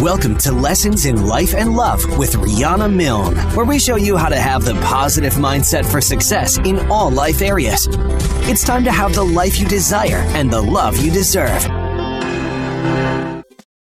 Welcome to Lessons in Life and Love with Riana Milne, where we show you how to have the positive mindset for success in all life areas. It's time to have the life you desire and the love you deserve.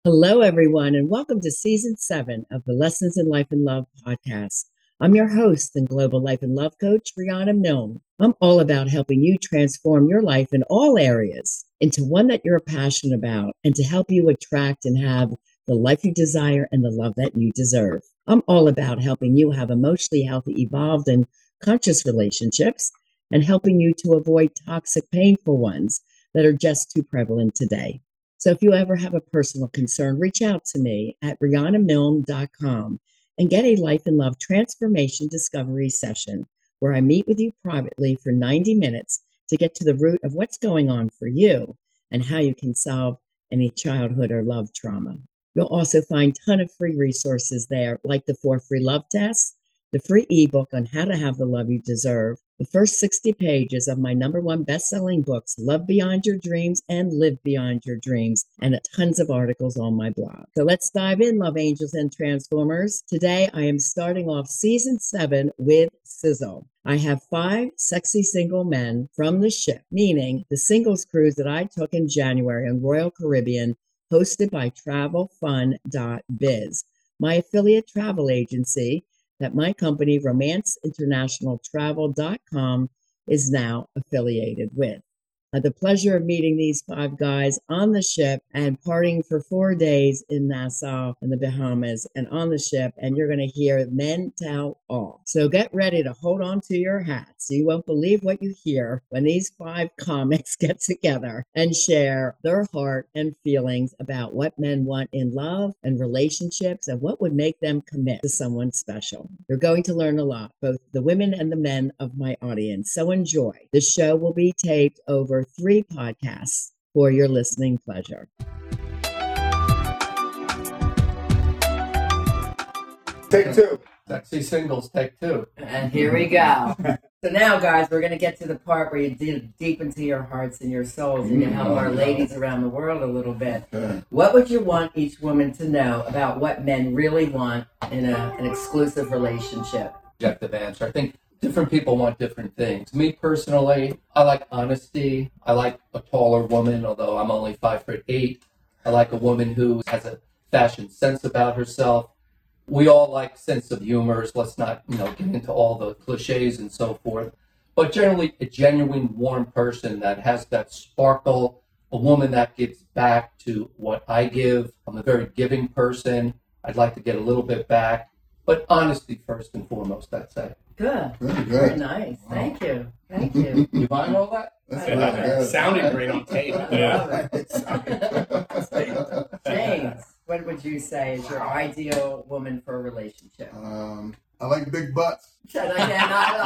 Hello, everyone, and welcome to season seven of the Lessons in Life and Love podcast. I'm your host and global life and love coach, Riana Milne. I'm all about helping you transform your life in all areas into one that you're passionate about and to help you attract and have the life you desire, and the love that you deserve. I'm all about helping you have emotionally healthy, evolved, and conscious relationships and helping you to avoid toxic, painful ones that are just too prevalent today. So if you ever have a personal concern, reach out to me at RianaMilne.com and get a life and love transformation discovery session where I meet with you privately for 90 minutes to get to the root of what's going on for you and how you can solve any childhood or love trauma. You'll also find a ton of free resources there, like the four free love tests, the free ebook on how to have the love you deserve, the first 60 pages of my number one best-selling books, Love Beyond Your Dreams and Live Beyond Your Dreams, and tons of articles on my blog. So let's dive in, Love Angels and Transformers. Today I am starting off season seven with Sizzle. I have five sexy single men from the ship, meaning the singles cruise that I took in January on Royal Caribbean hosted by travelfun.biz, my affiliate travel agency that my company, romanceinternationaltravel.com, is now affiliated with had the pleasure of meeting these five guys on the ship and partying for four days in Nassau in the Bahamas and on the ship. And you're going to hear men tell all. So get ready to hold on to your hats. You won't believe what you hear when these five comics get together and share their heart and feelings about what men want in love and relationships and what would make them commit to someone special. You're going to learn a lot, both the women and the men of my audience. So enjoy. The show will be taped over three podcasts for your listening pleasure. Take two. Sexy singles, take two. And here we go. so now, guys, we're going to get to the part where you dig deep into your hearts and your souls and you help our ladies around the world a little bit. What would you want each woman to know about what men really want in a, an exclusive relationship? Objective answer. I think different people want different things. Me personally, I like honesty. I like a taller woman, although I'm only five foot eight. I like a woman who has a fashion sense about herself. We all like sense of humor. Let's not, you know, get into all the cliches and so forth. But generally, a genuine, warm person that has that sparkle, a woman that gives back to what I give. I'm a very giving person. I'd like to get a little bit back, but honesty first and foremost, I'd say. Good. Very good. Very nice. Thank you. Thank you. You buying all that? That's I love good. Sounded great on tape. I love it. James, what would you say is your ideal woman for a relationship? um, I like big butts, Said I cannot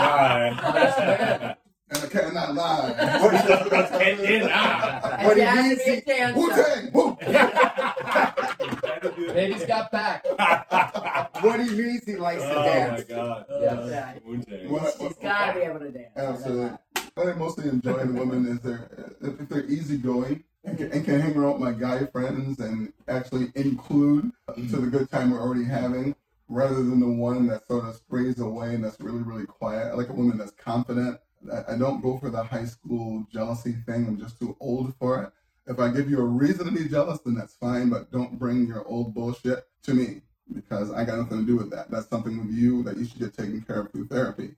lie. And I cannot lie. And then. And What she he has means, to be a he- dancer. Wu-Tang, woo. Baby's got back. What he means, he likes to dance. Oh my god. Yeah. Right. Wu-Tang. What- She's got to be able to dance. Absolutely. What I mostly enjoy in women is they're if they're easygoing and can, and can hang around with my guy friends and actually include to the good time we're already having, rather than the one that sort of sprays away and that's really really quiet. I like a woman that's confident. I, don't go for the high school jealousy thing. I'm just too old for it. If I give you a reason to be jealous, then that's fine, but don't bring your old bullshit to me because I got nothing to do with that. That's something with you that you should get taken care of through therapy.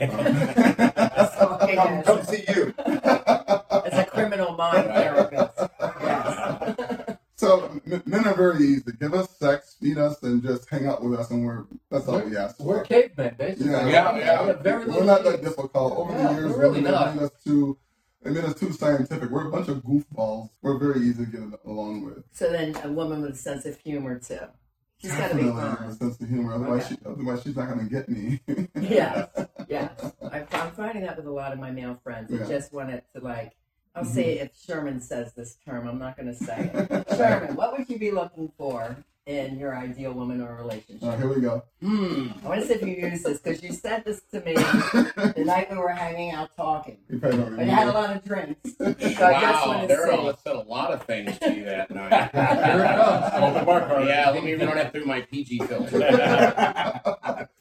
Um, okay, come, yes. come see you. As a criminal mind therapist. Yes. so m- men are very easy. Give us sex, feed us, and just hang out with us, and we're that's all we ask We're for. cavemen, basically. Yeah, Yeah, yeah. We have very We're not that difficult. Over Yeah, the years, we're really women not. have made us too. They made us too scientific. We're a bunch of goofballs. We're very easy to get along with. So then a woman with a sense of humor too. She's got to be Definitely have a sense of humor. Otherwise, Okay. she, otherwise she's not going to get me. Yes, yes. I, I'm finding that with a lot of my male friends. They Yeah. just want it to like. I'll Mhm. say if Sherman says this term, I'm not going to say it. Sherman, what would you be looking for in your ideal woman or All right, relationship? here we go. Hmm. I want to see if you use this because you said this to me the night we were hanging out talking. You probably don't But you had a lot of drinks. So I just want wow, to Daryl see. said a lot of things to you that night. Here it comes. Open bar card. Yeah, let me run it through my PG filter.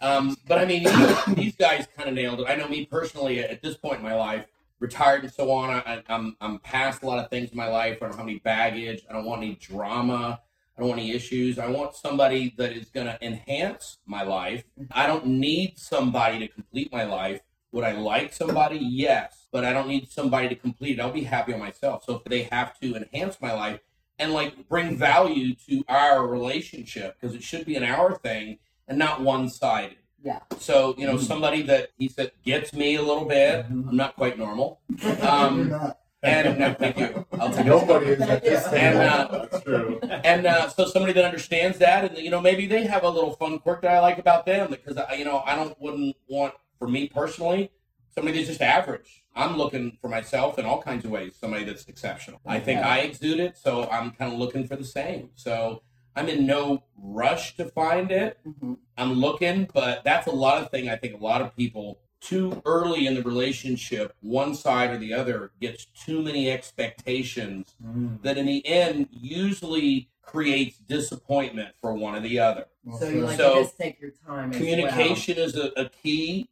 um, but I mean, these, these guys kind of nailed it. I know me personally at this point in my life, retired and so on. I, I'm I'm past a lot of things in my life. I don't have any baggage. I don't want any drama. I don't want any issues. I want somebody that is going to enhance my life. Mm-hmm. I don't need somebody to complete my life. Would I like somebody? Yes, but I don't need somebody to complete it. I'll be happy on myself. So if they have to enhance my life and like bring value to our relationship, because it should be an our thing and not one sided. Yeah. So you know, somebody that he said gets me a little bit. I'm not quite normal. You're Um, not. and no, thank you. I'll take. Nobody is at this table. you. And, uh, That's true. and uh, so somebody that understands that, and you know, maybe they have a little fun quirk that I like about them because I, you know, I don't wouldn't want for me personally somebody that's just average. I'm looking for myself in all kinds of ways. Somebody that's exceptional. I think I exude it, so I'm kind of looking for the same. So I'm in no rush to find it. Mhm. I'm looking, but that's a lot of thing. I think a lot of people too early in the relationship, one side or the other gets too many expectations that in the end usually creates disappointment for one or the other. So you like So, to just take your time. as Communication is a, a key.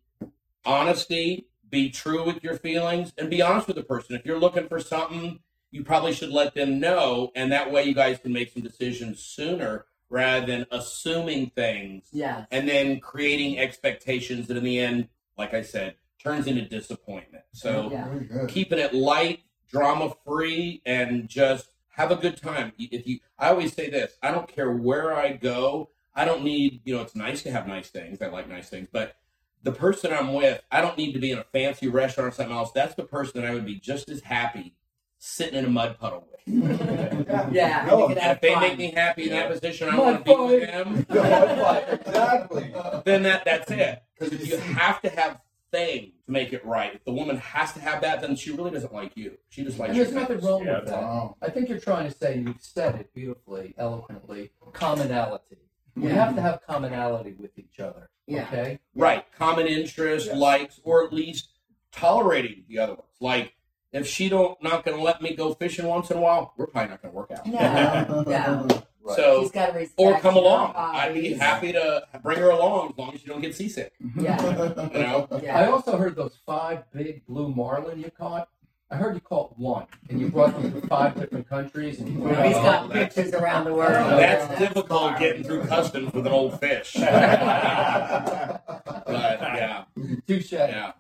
Honesty, be true with your feelings, and be honest with the person. If you're looking for something, you probably should let them know, and that way you guys can make some decisions sooner rather than assuming things. Yeah. and then creating expectations that in the end, like I said, turns into disappointment. So Yeah. Keeping it light, drama free, and just have a good time. If you, I always say this: I don't care where I go. I don't need, you know, it's nice to have nice things. I like nice things, but the person I'm with, I don't need to be in a fancy restaurant or something else. That's the person that I would be just as happy sitting in a mud puddle with. Yeah. No, And if they fun. make me happy in that position, I Mud want to be with them. exactly. Then that that's it. Because if you have to have thing to make it right, if the woman has to have that, then she really doesn't like you. She just likes And there's nothing wrong Yeah, with that. Wow. I think you're trying to say, and you've said it beautifully, eloquently, commonality. You have to have commonality with each other. Yeah. Okay? Right. Common interest, Yes. likes, or at least tolerating the other ones. Like if she don't not gonna let me go fishing once in a while, we're probably not gonna work out. No. No. Right. So She's got to or come along. I'd be happy to bring her along as long as you don't get seasick. Yeah. You know? I also heard those five big blue marlin you caught. I heard you caught one, and you brought them to five different countries. And you Well, he's Oh, got that's- pictures around the world. That's difficult getting through customs with an old fish. but yeah, touche. yeah.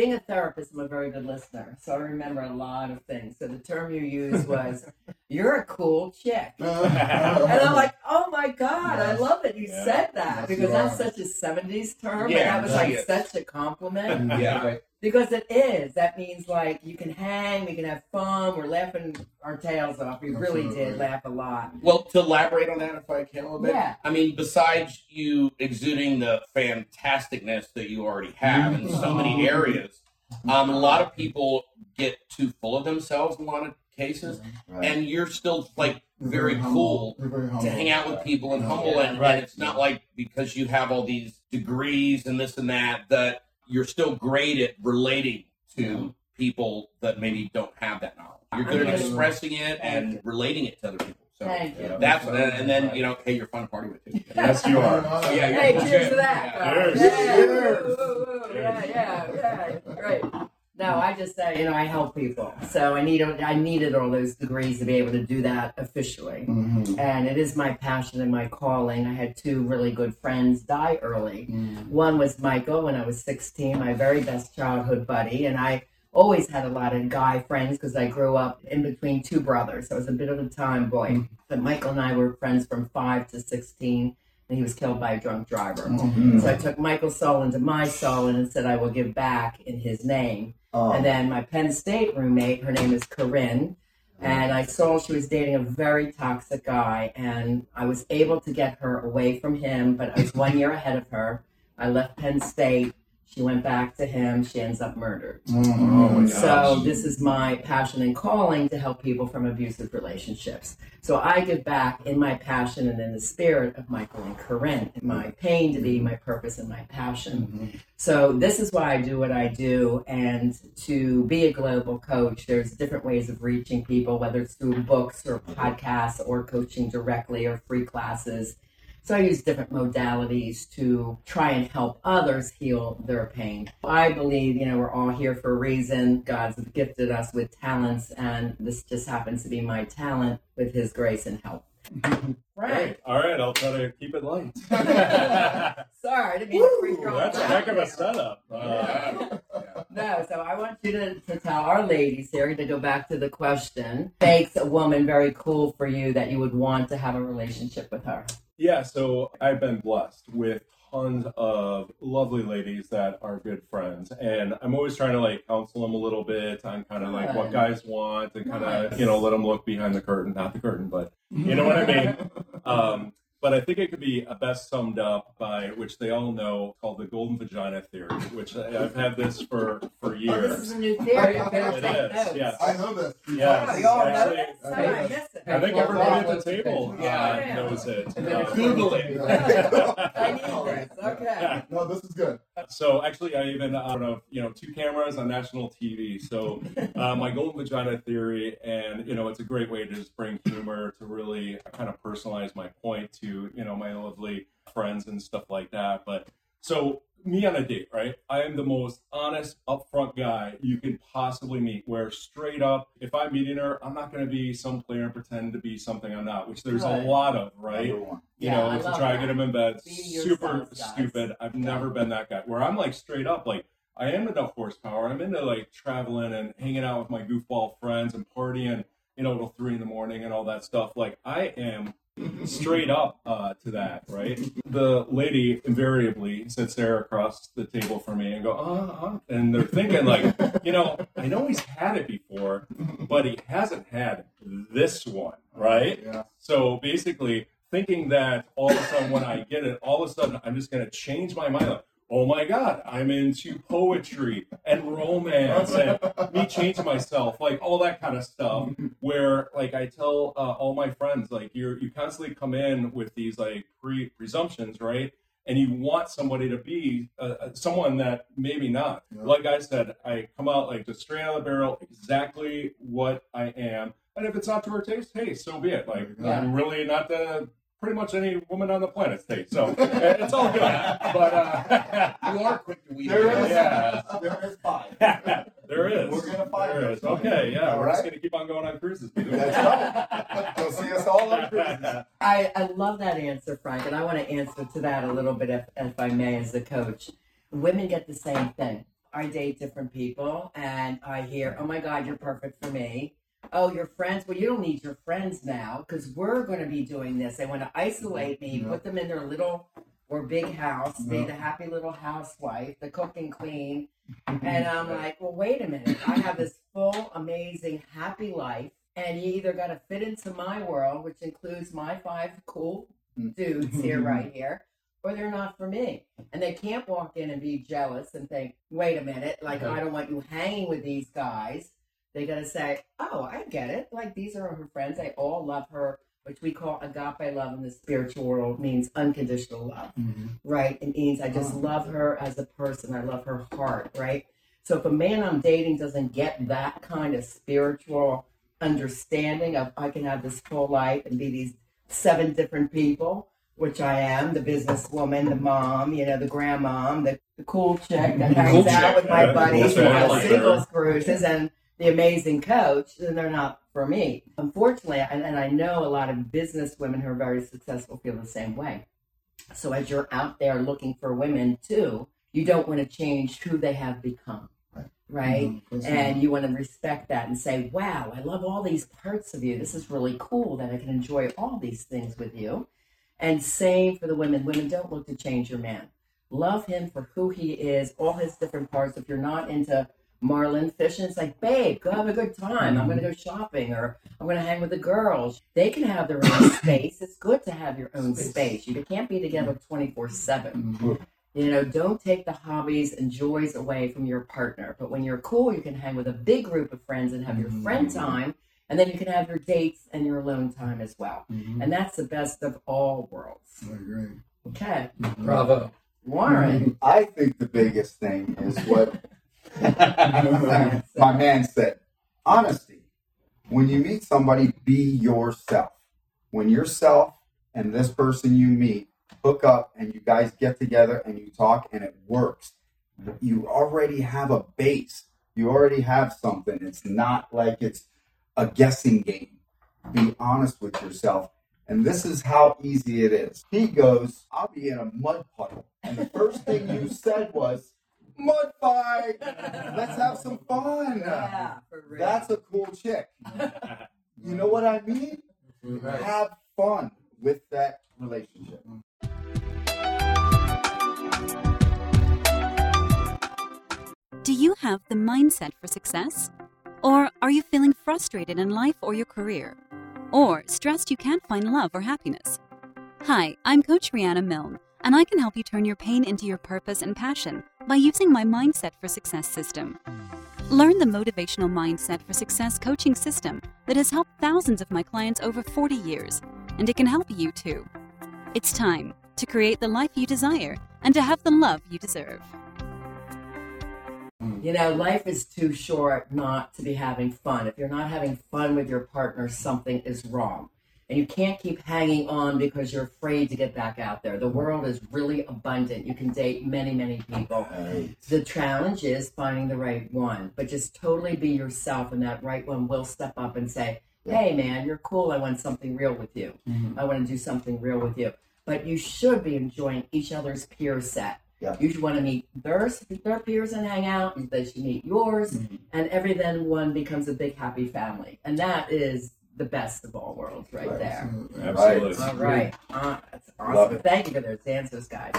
Being a therapist, I'm a very good listener, so I remember a lot of things. So the term you used was, "You're a cool chick," and I'm like, "Oh my god, I love it! You Yeah. said that Yes, because that's are. such a '70s term, Yeah, and that was like yes. such a compliment Yeah. Because it is. That means like you can hang, we can have fun, we're laughing our tails off. We really did laugh a lot. Well, to elaborate on that, if I can a little bit. Yeah. I mean, besides you exuding the fantasticness that you already have in so many areas, um, a lot of people get too full of themselves in a lot of cases, Right. and you're still like very humble. cool very to hang out with people and humble, Yeah. and, Right. and it's not like because you have all these degrees and this and that that you're still great at relating to people that maybe don't have that knowledge. You're good at expressing it and relating it to other people. So Thank you. Yeah. that's and then you know, hey, you're fun to party with too. Yes, you are. Yeah, you're Hey, cheers to that. Yeah. Cheers. Yeah. Cheers. Yeah, yeah, yeah. Great. No, I just say, you know, I help people. So I need I needed all those degrees to be able to do that officially. Mhm. And it is my passion and my calling. I had two really good friends die early. Mhm. One was Michael when I was 16, my very best childhood buddy. And I always had a lot of guy friends because I grew up in between two brothers. So I was a bit of a tomboy. But Michael and I were friends from 5 to 16, and he was killed by a drunk driver. Mhm. So I took Michael's soul into my soul and said I will give back in his name. Oh. And then my Penn State roommate, her name is Corinne, and I saw she was dating a very toxic guy, and I was able to get her away from him, but I was one year ahead of her. I left Penn State. She went back to him. She ends up murdered. Oh So this is my passion and calling to help people from abusive relationships. So I give back in my passion and in the spirit of Michael and Corinne, my pain to be my purpose and my passion. Mm-hmm. So this is why I do what I do. And to be a global coach, there's different ways of reaching people, whether it's through books or podcasts or coaching directly or free classes. So I use different modalities to try and help others heal their pain. I believe, you know, we're all here for a reason. God's gifted us with talents, and this just happens to be my talent with His grace and help. Right. All right, I'll try to keep it light. Sorry, I didn't mean to freak you That's a out heck of a setup. Uh, No, so I want you to, to tell our ladies here to go back to the question. Makes a woman very cool for you that you would want to have a relationship with her. Yeah, so I've been blessed with tons of lovely ladies that are good friends, and I'm always trying to like counsel them a little bit on kind of like what guys want and kind of Nice. you know let them look behind the curtain, not the curtain, but you know what I mean. Um, but I think it could be uh, best summed up by which they all know called the golden vagina theory, which I- I've had this for for Oh, this years. is a new theory. I better It notes. yes. I know this. Yes. You all know this? How did I miss it? I think everybody at the table uh, Yeah. knows it. And then Uh, Google it. I need this. Okay. No, this is good. So actually, I even out of you know two cameras on national TV. So uh, my golden vagina theory, and you know, it's a great way to just bring humor to really kind of personalize my point to you know my lovely friends and stuff like that. But so me on a date, right? I am the most honest, upfront guy you can possibly meet. Where straight up, if I'm meeting her, I'm not going to be some player and pretend to be something I'm not, which there's Right. a lot of, right? You Yeah, I know, to love try to get them in bed. Be Super yourselves, guys. stupid. I've never been that guy. Where I'm like straight up, like I am into horsepower. I'm into like traveling and hanging out with my goofball friends and partying, you know, till three in the morning and all that stuff. Like I am straight up uh, to that, right? The lady invariably sits there across the table from me and go, uh, uh, and they're thinking like, you know, I know he's had it before, but he hasn't had this one, right? Yeah. So basically, thinking that all of a sudden when I get it, all of a sudden I'm just going to change my mind. Like, oh my God, I'm into poetry and romance and me changing myself, like all that kind of stuff. Where like I tell uh, all my friends, like you you constantly come in with these like pre presumptions, right? And you want somebody to be uh, uh, someone that maybe not. Yeah. Like I said, I come out like just straight out of the barrel, exactly what I am. And if it's not to her taste, hey, so be it. Like Yeah. I'm really not the pretty much any woman on the planet taste, so it's all good. But uh, You are quick to weed There out. Yeah. There is five. there is. We're gonna find There her. is. Okay, yeah, All we're just gonna keep on going on cruises. That's right. You'll see us all on cruises. I, I love that answer, Frank, and I want to answer to that a little bit, if, if I may, as a coach. Women get the same thing. I date different people, and I hear, "Oh my God, you're perfect for me." Oh, your friends? Well, you don't need your friends now because we're going to be doing this. They want to isolate me, put them in their little or big house, be the happy little housewife, the cook and clean. And I'm like, well, wait a minute. I have this full, amazing, happy life. And you either got to fit into my world, which includes my five cool mm. dudes here, right here, or they're not for me. And they can't walk in and be jealous and think, wait a minute, like, I don't want you hanging with these guys. They got to say, oh, I get it. Like, these are her friends. They all love her, which we call agape love in the spiritual world, means unconditional love mm-hmm. right? It means I just uh-huh. love her as a person. I love her heart, right? So if a man I'm dating doesn't get that kind of spiritual understanding of I can have this full life and be these seven different people, which I am, the businesswoman, the mom, you know, the grandmom, the, the cool chick that hangs Cool out chick, with my buddies cool and chick, I the like her. singles cruises and the amazing coach, then they're not for me. Unfortunately, and, and I know a lot of business women who are very successful feel the same way. So as you're out there looking for women too, you don't want to change who they have become. Right. Mhm. And you want to respect that and say, wow, I love all these parts of you. This is really cool that I can enjoy all these things with you. And same for the women. Women don't look to change your man. Love him for who he is, all his different parts. If you're not into marlin fish and it's like, babe, go have a good time. I'm going to mm-hmm. go shopping or I'm going to hang with the girls. They can have their own space. It's good to have your own space. You can't be together mm-hmm. 24 7. Mhm. You know, don't take the hobbies and joys away from your partner. But when you're cool, you can hang with a big group of friends and have your friend mm-hmm. time. And then you can have your dates and your alone time as well. Mhm. And that's the best of all worlds. I agree. Okay. Bravo. Warren. I think the biggest thing is what my man said honesty. When you meet somebody, be yourself. When yourself and this person you meet hook up and you guys get together and you talk and it works, you already have a base. You already have something. It's not like it's a guessing game. Be honest with yourself. And this is how easy it is. He goes, I'll be in a mud puddle. And the first thing you said was, mud fight. Let's have some fun. for real. That's a cool chick. You know what I mean? Right. Have fun with that relationship. Do you have the mindset for success? Or are you feeling frustrated in life or your career? Or stressed you can't find love or happiness? Hi, I'm Coach Riana Milne, and I can help you turn your pain into your purpose and passion by using my Mindset for Success system. Learn the motivational Mindset for Success coaching system that has helped thousands of my clients over 40 years, and it can help you too. It's time to create the life you desire and to have the love you deserve. You know, life is too short not to be having fun. If you're not having fun with your partner, something is wrong. And you can't keep hanging on because you're afraid to get back out there. The world is really abundant. You can date many, many people. The challenge is finding the right one, but just totally be yourself, and that right one will step up and say, Hey, man, you're cool. I want something real with you. Mm-hmm. I want to do something real with you. But you should be enjoying each other's peer set. Yeah. You should want to meet their, their peers and hang out. They should meet yours. Mm-hmm. And every then one becomes a big happy family. And that is the best of all worlds right, Right. there. Absolutely. All right. Uh, that's Love awesome. it. Thank you for those answers, guys.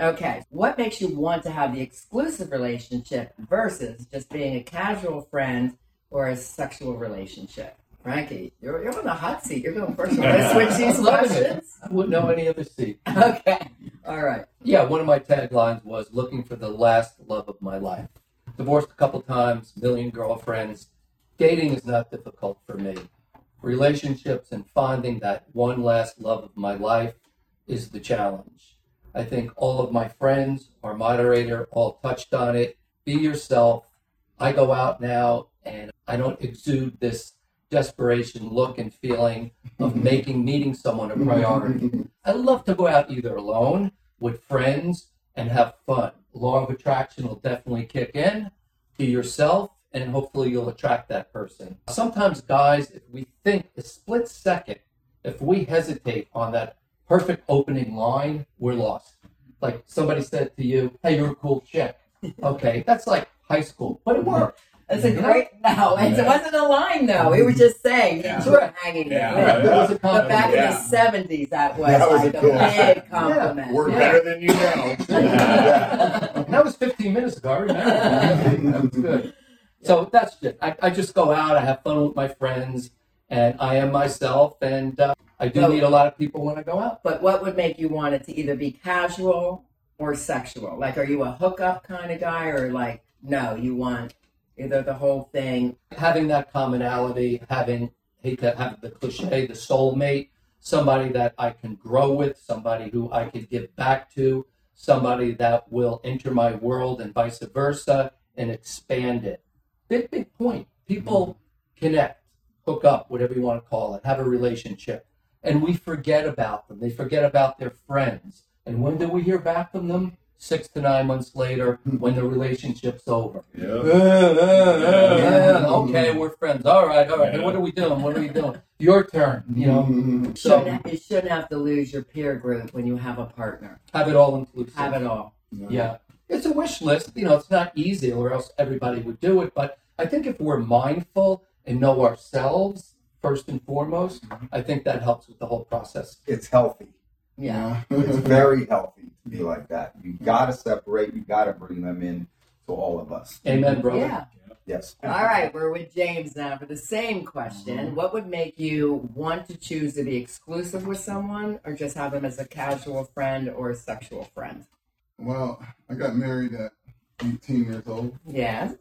Okay. What makes you want to have the exclusive relationship versus just being a casual friend or a sexual relationship? Frankie, you're, you're on the hot seat. You're going first. You want to switch these Loving questions? I wouldn't know any other seat. Okay. All right. Yeah, one of my taglines was looking for the last love of my life. Divorced a couple times, million girlfriends. Dating is not difficult for me. Relationships and finding that one last love of my life is the challenge. I think all of my friends, our moderator, all touched on it. Be yourself. I go out now and I don't exude this desperation look and feeling of making meeting someone a priority. I love to go out either alone, with friends, and have fun. Law of attraction will definitely kick in. Be yourself, and hopefully you'll attract that person. Sometimes, guys, if we think a split second, if we hesitate on that perfect opening line, we're lost. Like somebody said to you, hey, you're a cool chick. Okay, that's like high school, but it worked. That's a great no. It wasn't a line though. We were just saying Yeah. you were hanging Yeah. it. It was a But back Yeah. in the seventies, that was, That was a like a, cool- big compliment. We're Yeah. better than you know. that was 15 minutes ago. I remember. that was good. So that's it. I, I just go out. I have fun with my friends, and I am myself. And uh, I do meet a lot of people when I go out. But what would make you want it to either be casual or sexual? Like, are you a hookup kind of guy, or like, no, you want either the whole thing? Having that commonality, having hate to have the cliche, the soulmate, somebody that I can grow with, somebody who I can give back to, somebody that will enter my world, and vice versa, and expand it. Big, big point. People connect, hook up, whatever you want to call it, have a relationship. And we forget about them. They forget about their friends. And when do we hear back from them? Six to nine months later, when the relationship's over. Yeah. Yeah, okay, we're friends. All right, all right. Hey, what are we doing? What are we doing? Your turn. You know, You so shouldn't, you shouldn't have to lose your peer group when you have a partner. have it all inclusive. Have it all. Yeah. It's a wish list. You know, it's not easy or else everybody would do it. But I think if we're mindful and know ourselves first and foremost, I think that helps with the whole process. It's healthy. Yeah. It's very healthy to be like that. You gotta separate. You gotta bring them in to all of us. Amen, brother. Yeah. Yes. All right, we're with James now for the same question. Mm-hmm. What would make you want to choose to be exclusive with someone or just have them as a casual friend or a sexual friend? Well, I got married at 18 years old, Yeah.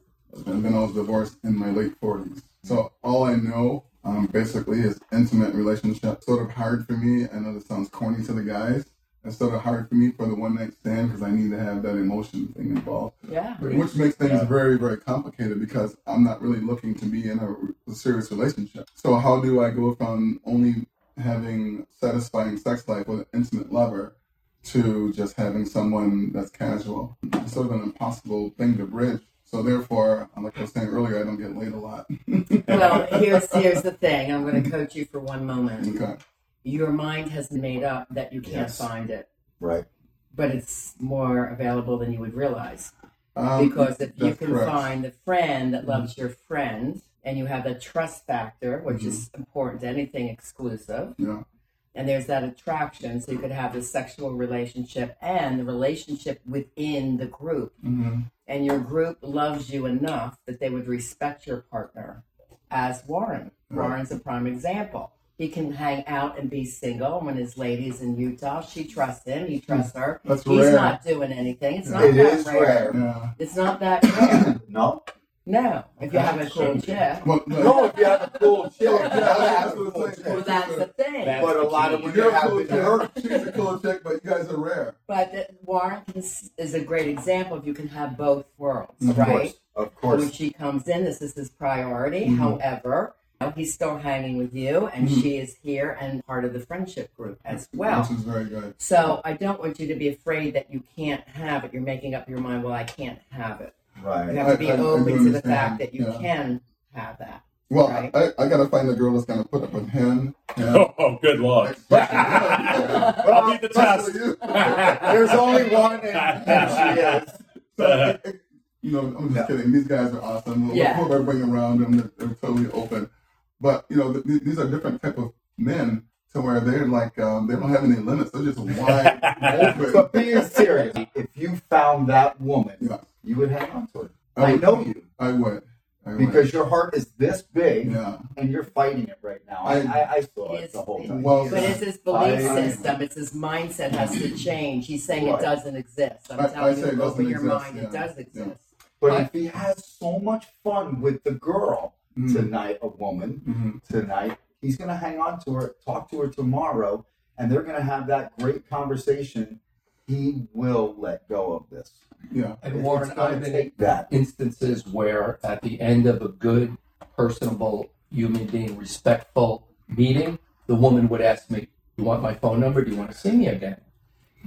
and then I was divorced in my late 40s. So all I know, um, basically, is intimate relationship. Sort of hard for me. I know this sounds corny to the guys. It's sort of hard for me for the one night stand because I need to have that emotion thing involved, Yeah. which makes things very, very complicated because I'm not really looking to be in a, a serious relationship. So how do I go from only having satisfying sex life with an intimate lover to just having someone that's casual? It's sort of an impossible thing to bridge. So therefore, like I was saying earlier, I don't get laid a lot. Well, here's here's the thing. I'm going to coach you for one moment. okay. Your mind has made up that you can't Yes. find it, Right. but it's more available than you would realize. Um, Because if you can correct. find the friend that loves your friend, and you have the trust factor, which is important to anything exclusive, Yeah. And there's that attraction, so you could have the sexual relationship and the relationship within the group. hmm and your group loves you enough that they would respect your partner as Warren. Right. Warren's a prime example. He can hang out and be single. When his lady's in Utah, she trusts him. He trusts her. That's He's rare. not doing anything. It's not It that is rare. rare. Yeah. It's not that rare. No. No, if you have a cool chick. Well, no, No, if you have a cool chick, you that's have a cool I'm. Well, chick. that's the thing. That's But a the lot of key. women You're a have cool been chick. hurt. She's a cool chick, but you guys are rare. But uh, Warren can, is a great example of you can have both worlds, Of Of right? course. Of course. When she comes in, this is his priority. Mhm. However, he's still hanging with you, and Mhm. she is here and part of the friendship group as well. Which is very good. So I don't want you to be afraid that you can't have it. You're making up your mind, well, I can't have it. You Right. have to be I- I- I open do to the fact that you Yeah. can have that. Well, Right. I, I gotta find a girl that's gonna put up with him. And Oh, good luck. I'll be the test. There's only one, and, and she is. So, it- it- you know, I'm just No. kidding. These guys are awesome. Yeah. Whoever I bring around them, they're, they're totally open. But you know, th- th- these are different type of men to where they're like um, they don't have any limits. They're just wide open. But being serious, if you found that woman, Yeah. You would hang on to it. I I would- know you I would. I would. because your heart is this big, yeah. and you're fighting it right now. I, I- I, I saw It's- it the whole time. Well, But it's his belief I- system. It's his mindset has to change. He's saying Right. it doesn't exist. I'm I- I telling say you, it open doesn't your exist, mind. yeah. It does exist. But if he has so much fun with the girl Mhm. tonight, a woman Mhm. tonight, he's gonna hang on to her, talk to her tomorrow, and they're gonna have that great conversation. He will let go of this. Yeah. And Warren, gonna I've been take that. instances where at the end of a good, personable, human being, respectful meeting, the woman would ask me, Do You want my phone number? Do you want to see me again?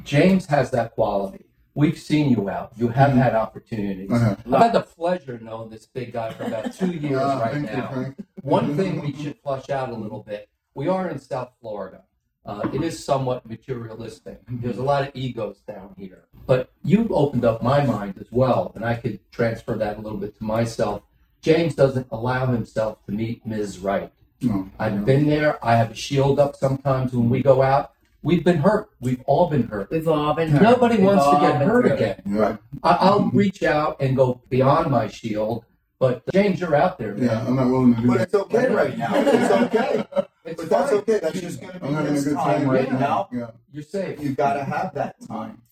James has that quality. We've seen you out. You have had opportunities. Uh-huh. I've had the pleasure of knowing this big guy for about two years Ah, right thank you, now. One thing we should flush out a little bit. We are in South Florida. Uh, it is somewhat materialistic. There's a lot of egos down here. But you opened up my mind as well, and I could transfer that a little bit to myself. James doesn't allow himself to meet Ms. Right. No. I've been there. I have a shield up sometimes when we go out. We've been hurt. We've all been hurt. We've all been hurt. Nobody We've wants to get been hurt again. Yeah. I- I'll reach out and go beyond my shield. But James, you're out there, man. Yeah, I'm not willing to do But that. But it's okay right now. It's okay. It's But that's okay. That's just gonna be I'm having a his good time time right yeah. now. Yeah. You're safe. You've gotta have that time.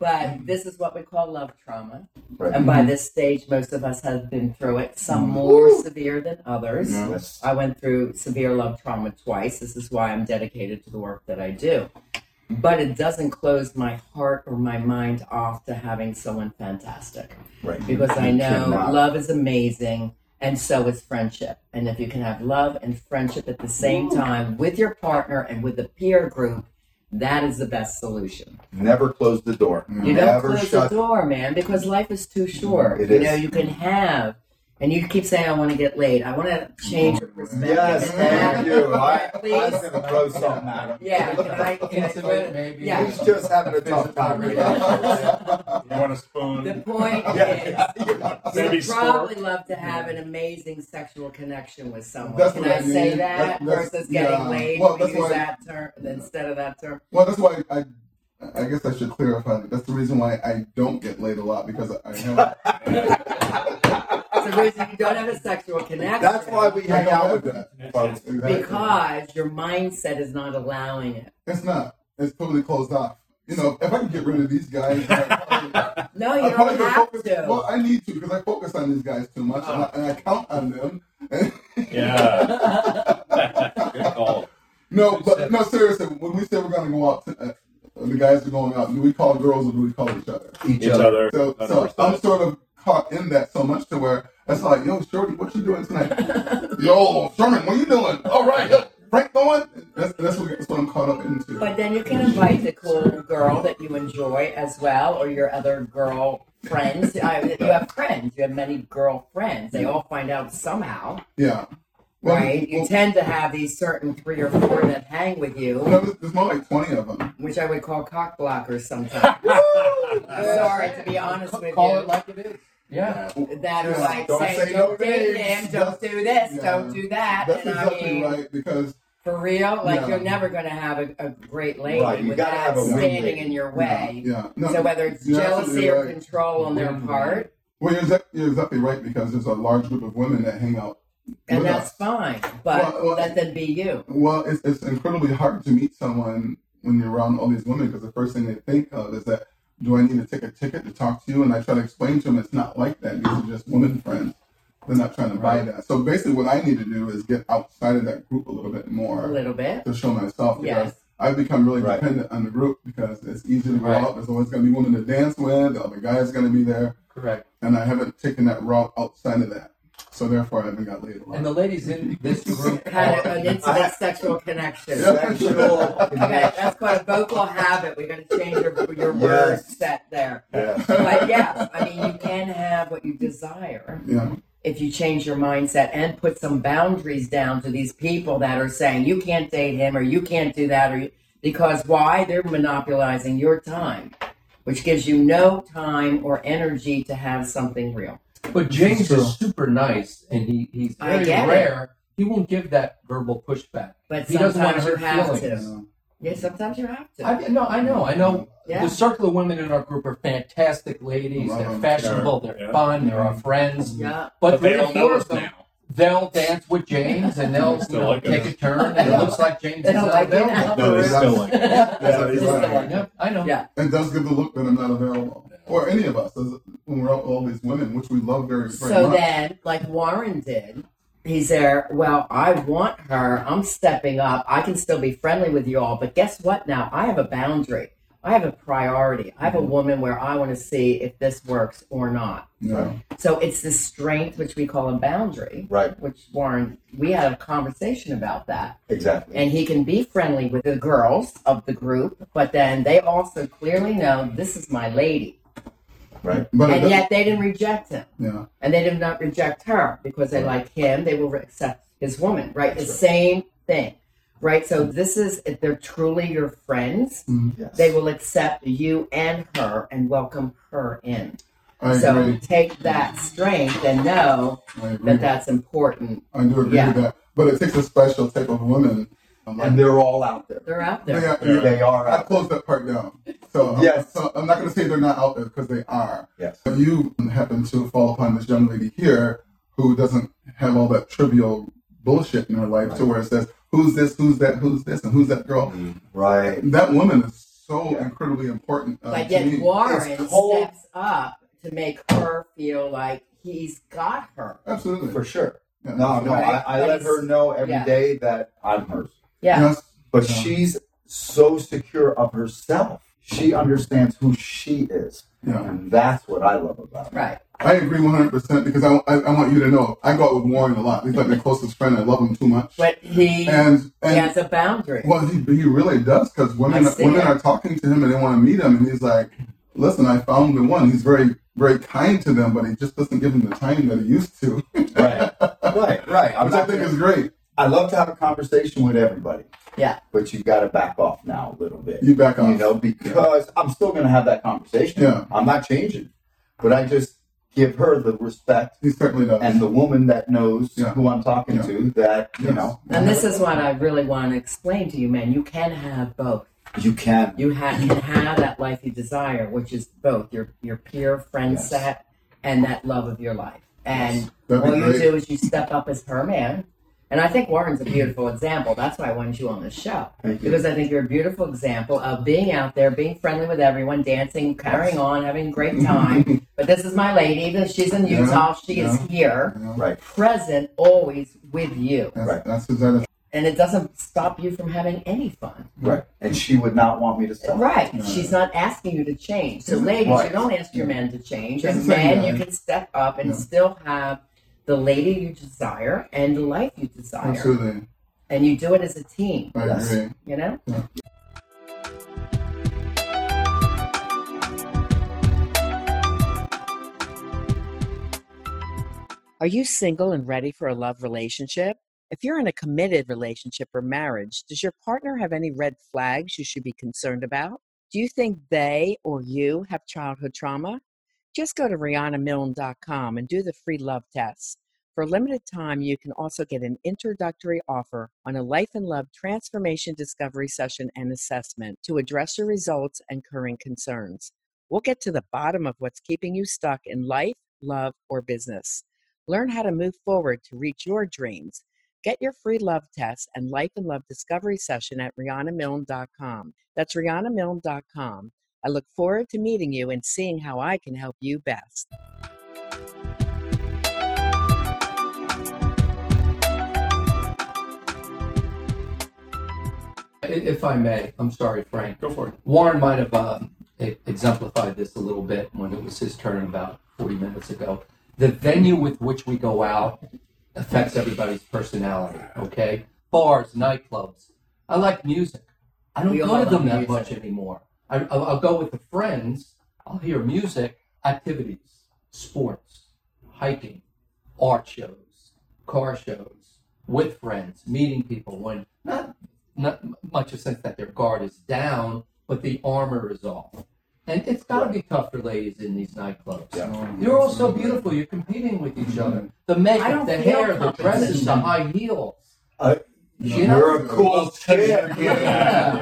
But this is what we call love trauma. Right. And by mm-hmm. this stage, most of us have been through it, some mm-hmm. more severe than others. Yes. I went through severe love trauma twice. This is why I'm dedicated to the work that I do. But it doesn't close my heart or my mind off to having someone fantastic. Right. Because I know cannot. love is amazing and so is friendship. And if you can have love and friendship at the same time with your partner and with the peer group, that is the best solution. Never close the door. You Never don't close shut. the door, man, because life is too short. It you is. know, you can have, and you keep saying, "I want to get laid. I want to change your perspective." Yes, thank you. I, Please. I'm gonna throw something at him. Yeah, can I? Can I throw it? maybe. Yeah. He's just having a tough time right now. You want a spoon? The point Yeah. is, Maybe you'd sport. probably love to have an amazing sexual connection with someone. That's Can what I I mean. say that That- versus getting yeah. laid? Well, we that's use why- that term instead of that term. Well, that's why I, I guess I should clarify that. That's the reason why I don't get laid a lot because I have. It's the reason you don't have a sexual connection. That's why we hang out with them. folks. Exactly. because your mindset is not allowing it. It's not. It's totally closed off. you know, if I can get rid of these guys, I No, you I probably don't could have focus. to. Well, I need to because I focus on these guys too much, and, I, and I count on them. Yeah. Good call. no, but no, seriously. When we say we're going to go out, to, uh, the guys are going out. Do we call girls or do we call each other? Each, Each other. other. So, so 100%. I'm sort of caught in that so much to where it's like, yo, Shorty, what you doing tonight? yo, Sherman, what you doing? All right, yo, Frank going? That's, that's, what, that's what I'm caught up into. But then you can invite the cool girl that you enjoy as well, or your other girl friends. I, you have friends. You have many girl friends. They all find out somehow, yeah. Well, right? You well, tend to have these certain three or four that hang with you, no, there's, there's more like 20 of them. which I would call cock blockers sometimes. Sorry to be honest with Call you. it like it is. Yeah. that are Yeah. like Don't saying, say "Don't no date names." him, don't do this, Yeah. don't do that." That's and I exactly mean, right because for real, like Yeah. you're never going to have a, a great lady Right, you with gotta that have a win standing lady. in your way. yeah, no, So whether it's jealousy or right. control on their Mhm. part, Well, you're, exact- you're exactly right because there's a large group of women that hang out and that's us. fine. But Well, well, let them be you. Well, it's, it's incredibly hard to meet someone when you're around all these women because the first thing they think of is that, do I need to take a ticket to talk to you? And I try to explain to them it's not like that. These are just women friends. They're not trying to buy that. So basically, what I need to do is get outside of that group a little bit more. A little bit. to show myself because Yes. I've become really Right. dependent on the group because it's easy to go Right. out. There's always going to be women to dance with. The other guy's going to be there. Correct. And I haven't taken that route outside of that. So therefore, I haven't got laid a lot. And the ladies in this group Had an intimate sexual connection. Sexual Okay, that's called a vocal habit. We got to change your, your word set there. Yeah. But yes, I mean, you can have what you desire. yeah. if you change your mindset and put some boundaries down to these people that are saying you can't date him or you can't do that or you, because why they're monopolizing your time which gives you no time or energy to have something real but James True. is super nice and he, he's very get it. rare. He won't give that verbal pushback. but He doesn't want sometimes to you hurt have feelings. to yeah sometimes you have to I, no, I know, I know. yeah The circle of women in our group are fantastic ladies. Love They're fashionable. They're Yeah. fun. They're our friends. yeah But, But they three or don't know four us of them, now. They'll dance with James and they'll you know, like take it. a turn, and it looks like James They is don't like available. No, they still like it. Yeah, They he's still like it. I know. yeah It does give the look that I'm not available, or any of us, when we're out with all these women, which we love very, very so much. then like warren did he's there well i want her i'm stepping up i can still be friendly with you all but guess what now i have a boundary i have a priority i have a mm-hmm. woman where i want to see if this works or not so it's the strength which we call a boundary Right. which warren we had a conversation about that Exactly. and he can be friendly with the girls of the group but then they also clearly know this is my lady Right. but and yet they didn't reject him yeah, and they did not reject her because they like him. They will accept his woman, right? The right. same thing, right? So this is if they're truly your friends, mm-hmm. Yes. they will accept you and her and welcome her in. I so agree. take that strength and know that that's important. I do agree Yeah. with that. But it takes a special type of woman. I'm like, and they're all out there. They're out they there. are, They, they are I out closed that part down. So, Yes. so I'm not going to say they're not out there because they are. Yes. But you happen to fall upon this young lady here who doesn't have all that trivial bullshit in her life to where it says, who's this, who's that, who's this, and who's that girl. Right. That woman is so Yeah. incredibly important uh, But to yet me. Warren steps up to make her feel like he's got her. Absolutely. For sure. Yeah. No, no. I, I let her know every Yeah. day that I'm hers. Yeah. Yes. But Yeah. she's so secure of herself. She understands who she is. Yeah. And that's what I love about her. Right. I agree 100% because I, I, I want you to know I go out with Warren a lot. He's like my closest friend. I love him too much. But he, And, he and has a boundary. Well, he, he really does because women women it. are talking to him and they want to meet him, and he's like, "Listen, I found the one." He's very very kind to them, but he just doesn't give them the time that he used to, Right. Right. Right. I'm which I think gonna- is great. I love to have a conversation with everybody. Yeah. But you got to back off now a little bit. You back off. You know, because I'm still going to have that conversation. Yeah. I'm not changing. But I just give her the respect He certainly does. and the woman that knows Yeah. who I'm talking Yeah. to that, you know, And this is what I really want to explain to you, man. You can have both. you can. You ha- can have that life you desire, which is both your your peer friend Yes. set and that love of your life. And That'd all you great. do is you step up as her man, And I think Warren's a beautiful example. That's why I wanted you on the show. Thank you. Because I think you're a beautiful example of being out there, being friendly with everyone, dancing, carrying on, having a great time. but this is my lady. This- She's in Yeah, Utah. She is here, You know? Right. present, always with you. That's, Right. that's Susanna. And it doesn't stop you from having any fun. Right. And she would not want me to stop. Right. Yeah. She's not asking you to change. So, ladies, Right. you don't ask your man to change. That's And the men, yeah. you can step up and Yeah. still have the lady you desire and the life you desire. Absolutely. And you do it as a team, I Yes. agree. you know? Are you single and ready for a love relationship? If you're in a committed relationship or marriage, does your partner have any red flags you should be concerned about? Do you think they or you have childhood trauma? Just go to RianaMilne.com and do the free love test. For a limited time, you can also get an introductory offer on a life and love transformation discovery session and assessment to address your results and current concerns. We'll get to the bottom of what's keeping you stuck in life, love, or business. Learn how to move forward to reach your dreams. Get your free love test and life and love discovery session at RianaMilne.com. That's RianaMilne.com. I look forward to meeting you and seeing how I can help you best. If I may, I'm sorry, Frank. Go for it. Warren might have um, e- exemplified this a little bit when it was his turn about 40 minutes ago. The venue with which we go out affects everybody's personality, okay? Bars, nightclubs. I like music. I don't We go to them that music. much anymore. I, I'll, I'll go with the friends. I'll hear music, activities, sports, hiking, art shows, car shows, with friends, meeting people when not not much a sense that their guard is down, but the armor is off. And it's got to be tough for ladies in these nightclubs. You're all so beautiful. You're competing with each other. The I makeup, the hair, the dresses, the high heels. Uh, You know? You're a cool chick. Yeah.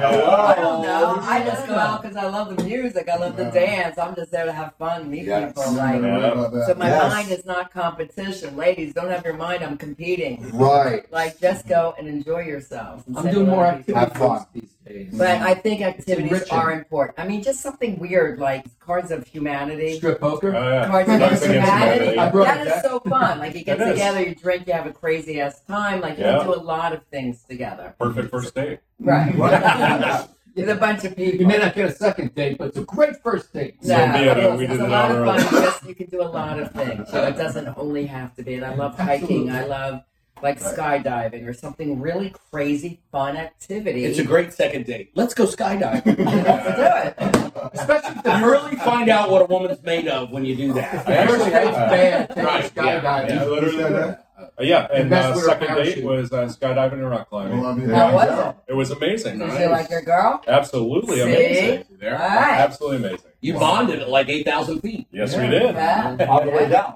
I don't know. I just go out because I love the music. I love the dance. I'm just there to have fun, meet Yes. people. Like, right about so my Yes. mind is not competition. Ladies, don't have your mind I'm competing. Right. Like, just go and enjoy yourselves. I'm doing more to people. activity Have fun. these days. But I think activities enriching. are important. I mean, just something weird like Cards of Humanity. Strip poker. Oh, yeah. Cards Cards Against Against Humanity. Humanity. I brought That it is back. so fun. Like, you get It is. together, you drink, you have a crazy ass time. Like, you Yeah. can do a lot of things together. Perfect first date. Right. Right. With a bunch of people. You may not get a second date, but it's a great first date. So, No, yeah, it's, we it's did a it lot on of our fun. own. You, just, you can do a lot of things. So it doesn't only have to be. And I love hiking. I love like skydiving or something really crazy fun activity. It's a great second date. Let's go skydiving. Let's do it. Especially if you really find out what a woman's made of when you do that. The first date's bad. Take Right, skydiving. Yeah, You literally. said? Uh, yeah, and best uh, second date was uh, skydiving and rock climbing. Well, I mean, How was it? It was amazing. Did you like your girl? Absolutely See? amazing. All right. Absolutely amazing. You bonded at like 8,000 feet. Yes, Yeah. we did. Yeah. All the way down.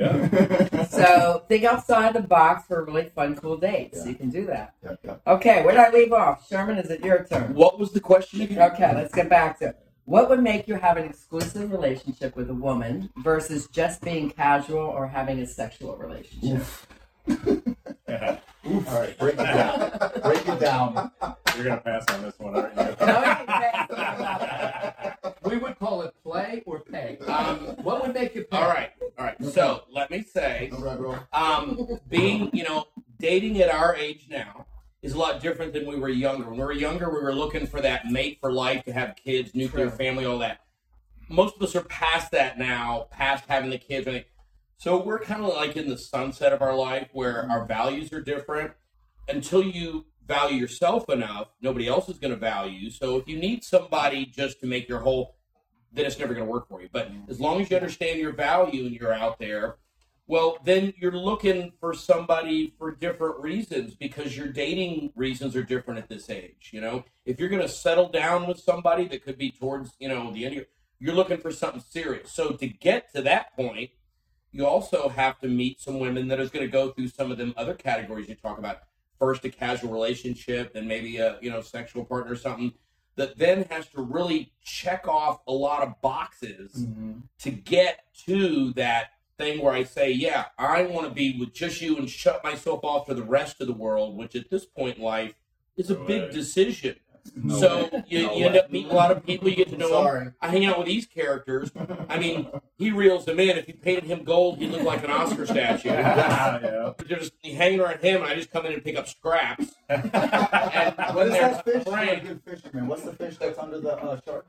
Yeah. So think outside the box for a really fun, cool dates. Yeah. You can do that. Yeah, yeah. Okay, where did I leave off? Sherman, is it your turn? What was the question again? Okay, let's get back to it. What would make you have an exclusive relationship with a woman versus just being casual or having a sexual relationship? Yeah. All right, break it down. break it down. You're gonna pass on this one, aren't you? No, you can We would call it play or pay. Um, What would make you pay? all right, all right. So let me say, All right, bro. um, being, you know, dating at our age now is a lot different than we were younger. When we were younger, we were looking for that mate for life to have kids, nuclear True. family, all that. Most of us are past that now, past having the kids. I think. So we're kind of like in the sunset of our life where our values are different. Until you value yourself enough, nobody else is going to value you. So if you need somebody just to make your whole, then it's never going to work for you. But as long as you understand your value and you're out there, well, then you're looking for somebody for different reasons because your dating reasons are different at this age. You know, if you're going to settle down with somebody that could be towards, you know, the end of your, you're looking for something serious. So to get to that point, you also have to meet some women that is going to go through some of them other categories you talk about. First, a casual relationship, then maybe a you know sexual partner or something that then has to really check off a lot of boxes mm-hmm. to get to that thing where I say, yeah, I want to be with just you and shut myself off to the rest of the world, which at this point in life is a big decision. No so way. you, No you end up meeting a lot of people, you get to know them. I hang out with these characters. I mean, he reels them in. If you painted him gold, he'd look like an Oscar statue. yeah. They're just hanging around him, and I just come in and pick up scraps. And What when is they're that fish? Frank, good fisherman. What's the fish that's under the uh, shark?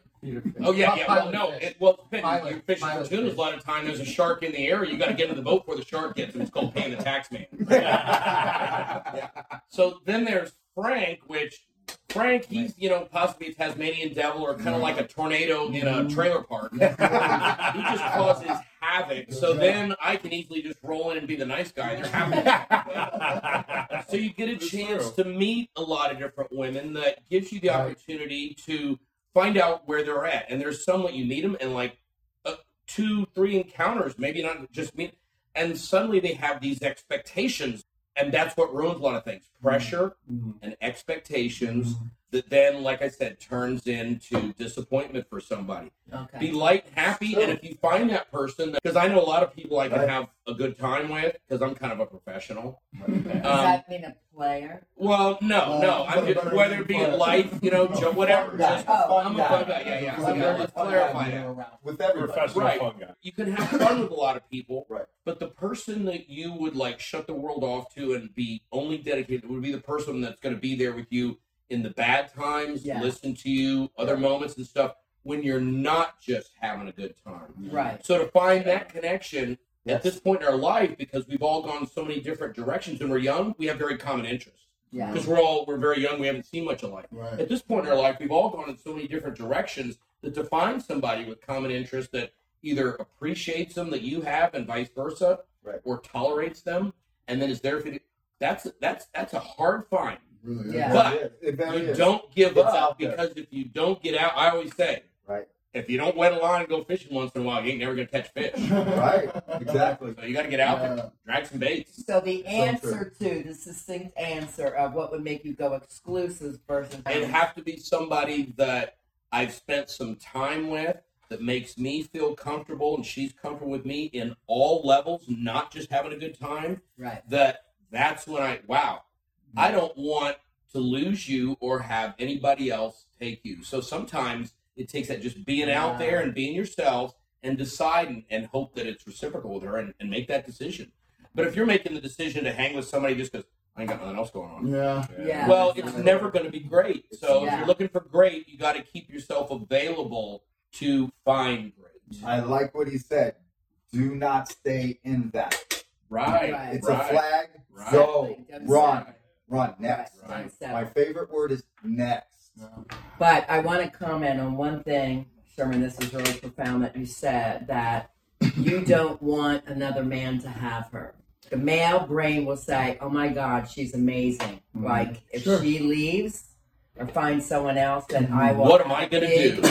Oh yeah, yeah. Well, no. It, well, depending. Pilot- You're fishing for tunas. fish. A lot of time, there's a shark in the area. You got to get into the boat before the shark gets him. It's called paying the tax man. So then there's Frank, which Frank, he's you know possibly a Tasmanian devil or kind of like a tornado in a trailer park. he just causes havoc. So then I can easily just roll in and be the nice guy. They're happy. so you get a chance to meet a lot of different women that gives you the opportunity to find out where they're at. And there's some that you meet them and like uh, two, three encounters, maybe not just meet, and suddenly they have these expectations, and that's what ruins a lot of things: mm-hmm. pressure mm-hmm. and expectations. Mm-hmm. That then, like I said, turns into disappointment for somebody. Okay. Be light, and happy, and if you find that person, because I know a lot of people I can Right. have a good time with, because I'm kind of a professional. Does Um, that mean a player? well, no, no. I'm just whether it be in life, you know, jo- whatever. guy. Just, Oh, I'm a fun guy. Yeah, yeah. Fun Okay, guy. let's clarify that. With everybody. Professional Right. fun guy. You can have fun with a lot of people, Right. but the person that you would like shut the world off to and be only dedicated would be the person that's going to be there with you in the bad times, Yeah. listen to you, other moments and stuff when you're not just having a good time. Right. So to find that connection Yes. at this point in our life, because we've all gone so many different directions when we're young, we have very common interests. Yeah. Because we're all we're very young, we haven't seen much of life. Right. At this point in our life, we've all gone in so many different directions that to find somebody with common interests that either appreciates them that you have and vice versa, Right. or tolerates them, and then is there for you. That's that's that's a hard find. Really. Yeah. But It it You is. don't give It's up because if you don't get out, I always say, Right. if you don't wet a line and go fishing once in a while, you ain't never gonna catch fish. Right. Exactly. So you got to get out Yeah. there, drag some baits. So the So answer to the succinct answer of what would make you go exclusive versus It'd have to be somebody that I've spent some time with that makes me feel comfortable and she's comfortable with me in all levels, not just having a good time. right. That that's when I wow, I don't want to lose you or have anybody else take you. So sometimes it takes that just being out there and being yourself and decide and, and hope that it's reciprocal with her and, and make that decision. But if you're making the decision to hang with somebody just because I ain't got nothing else going on, Yeah. Yeah. well, it's never going to be great. So if you're looking for great, you got to keep yourself available to find great. I like what he said. Do not stay in that. Right. Right. It's right, a flag. Right. Go. Exactly. Don't Run. Settle. Run. Next. Right. Right. Don't. My favorite word is next. But I want to comment on one thing, Sherman. This is really profound that you said that you don't want another man to have her. The male brain will say, "Oh my God, she's amazing." Mhm. Like if Sure. she leaves or finds someone else, then I will. What am I gonna do?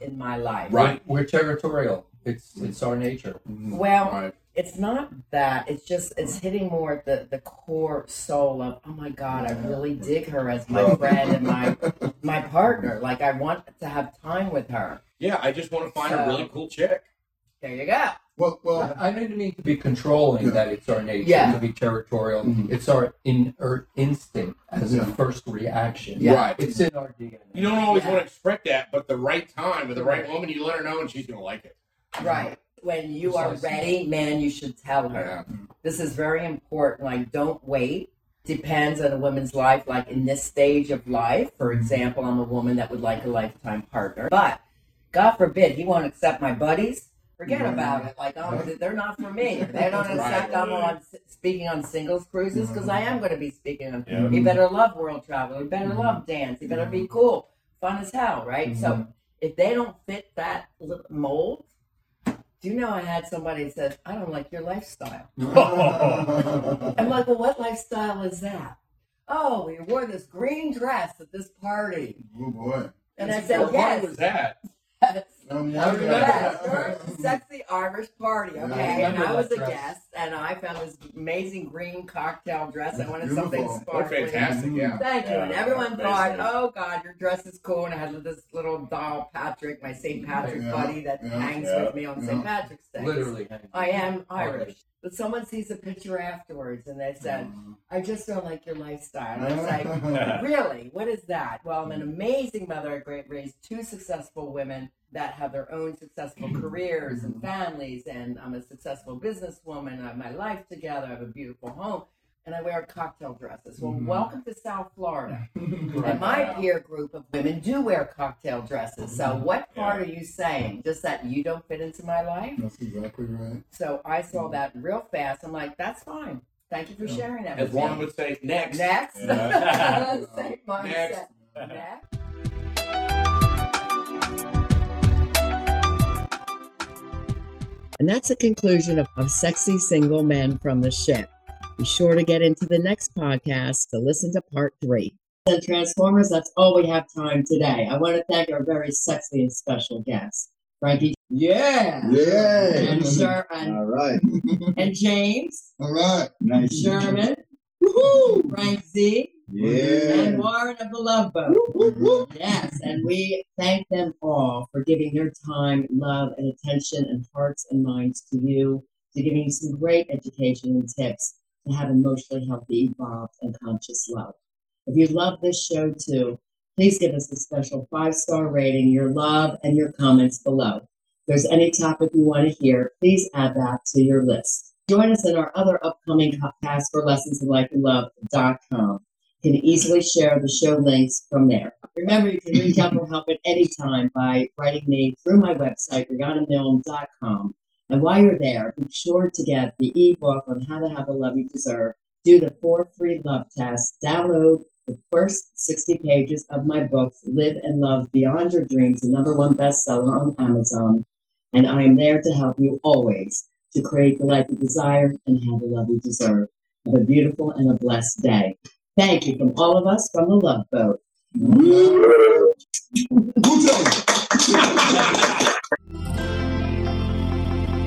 in my life? Right. We're territorial. It's it's our nature. Well, Right. It's not that. It's just it's hitting more at the the core soul of oh my god, I really dig her as my friend and my my partner. Like I want to have time with her. Yeah, I just want to find a really cool chick. There you go. Well, well, I didn't mean to be controlling that it's our nature Yeah. to be territorial. Mhm. It's our inert instinct as Yeah. a first reaction. Yeah. Right. It's in our DNA. You don't always Yeah. want to expect that, but the right time with the right woman, you let her know and she's going to like it. Right. When you are ready, man, you should tell her. This is very important. Like, don't wait. Depends on a woman's life. Like in this stage of life, for mm-hmm. example, I'm a woman that would like a lifetime partner. But God forbid he won't accept my buddies. Forget Right. about it. Like, oh, they're not for me. They don't Right, accept I'm on speaking on singles cruises because I am mm-hmm. going to be speaking on. Yeah. He better love world travel. He better love dance. He better be cool, fun as hell, right? So if they don't fit that mold, do you know I had somebody that said, I don't like your lifestyle. I'm like, well, what lifestyle is that? Oh, you wore this green dress at this party. oh boy. And I said, party yes. was that? Um, I'm Yes, wondering. yes, you're sexy Irish party, Yeah, I okay? and I was a dress. guest, and I found this amazing green cocktail dress. I wanted beautiful. something Looked Look sparkly. fantastic, yeah. Thank you. And everyone thought, sweet. oh God, your dress is cool. And I had this little doll, Patrick, my St. Patrick Yeah, buddy that yeah, hangs yeah, with me on yeah. St. Patrick's Day. Literally. I am Irish. But someone sees a picture afterwards and they said, mm. I just don't like your lifestyle. And I was like, really? What is that? Well, I'm an mm. amazing mother. I great raised two successful women that have their own successful mm. careers and families, and I'm a successful businesswoman. I have my life together. I have a beautiful home, and I wear cocktail dresses. Well, Mhm. welcome to South Florida. Right. And my peer group of women do wear cocktail dresses. So, what part Yeah. are you saying? Just that you don't fit into my life? That's exactly right. So I saw that real fast. I'm like, that's fine. Thank you for sharing that As with Warren me. would say, next. Next. Yeah. Same mindset. Next. Next. And that's a conclusion of, of Sexy Single Men from the Ship. Be sure to get into the next podcast to listen to part three. And Transformers, that's all we have time today. I want to thank our very sexy and special guest, Frankie. Yeah. Yeah. And Sher and, All right. and James, All right. Nice. Sherman, Woohoo! Frank Z, Yeah. and Warren of the Love Boat. Mm-hmm. Yes, and we thank them all for giving their time, love, and attention and hearts and minds to you, to giving you some great education and tips to have emotionally healthy, evolved, and conscious love. If you love this show too, please give us a special five star rating, your love, and your comments below. If there's any topic you want to hear, please add that to your list. Join us in our other upcoming podcast for lessons in life and love.com. You can easily share the show links from there. Remember, you can reach out for help at any time by writing me through my website, RianaMilne.com. And while you're there, be sure to get the ebook on how to have the love you deserve. Do the four free love tests. Download the first 60 pages of my book, Live and Love Beyond Your Dreams, the number one bestseller on Amazon. And I am there to help you always to create the life you desire and have the love you deserve. Have a beautiful and a blessed day. Thank you from all of us from the Love Boat.